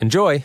Enjoy!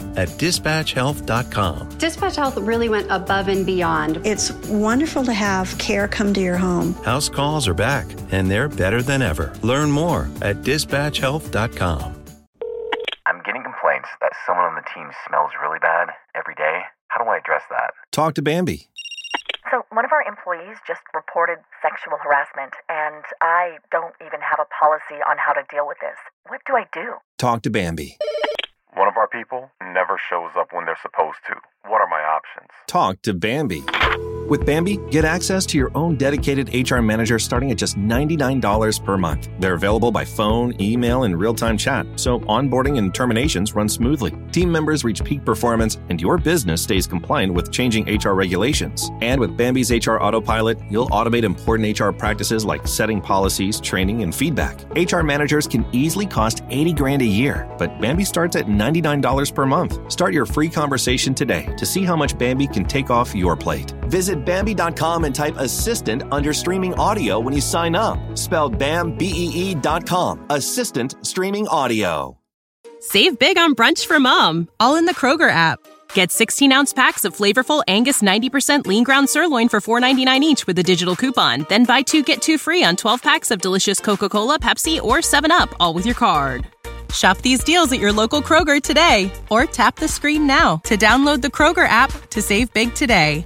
at dispatchhealth.com. Dispatch Health really went above and beyond. It's wonderful to have care come to your home. House calls are back, and they're better than ever. Learn more at dispatchhealth.com. I'm getting complaints that someone on the team smells really bad every day. How do I address that? Talk to Bambee. So, one of our employees just reported sexual harassment, and I don't even have a policy on how to deal with this. What do I do? Talk to Bambee. One of our people never shows up when they're supposed to. What are my options? Talk to Bambee. With Bambee, get access to your own dedicated HR manager starting at just $99 per month. They're available by phone, email, and real time chat, so onboarding and terminations run smoothly. Team members reach peak performance, and your business stays compliant with changing HR regulations. And with Bambee's HR Autopilot, you'll automate important HR practices like setting policies, training, and feedback. HR managers can easily cost 80 grand a year, but Bambee starts at $99 per month. Start your free conversation today to see how much Bambee can take off your plate. Visit Bambee.com and type assistant under streaming audio when you sign up. Spelled BAM B E E.com. Assistant streaming audio. Save big on brunch for mom, all in the Kroger app. Get 16 ounce packs of flavorful Angus 90% lean ground sirloin for $4.99 each with a digital coupon. Then buy two get two free on 12 packs of delicious Coca Cola, Pepsi, or 7UP, all with your card. Shop these deals at your local Kroger today or tap the screen now to download the Kroger app to save big today.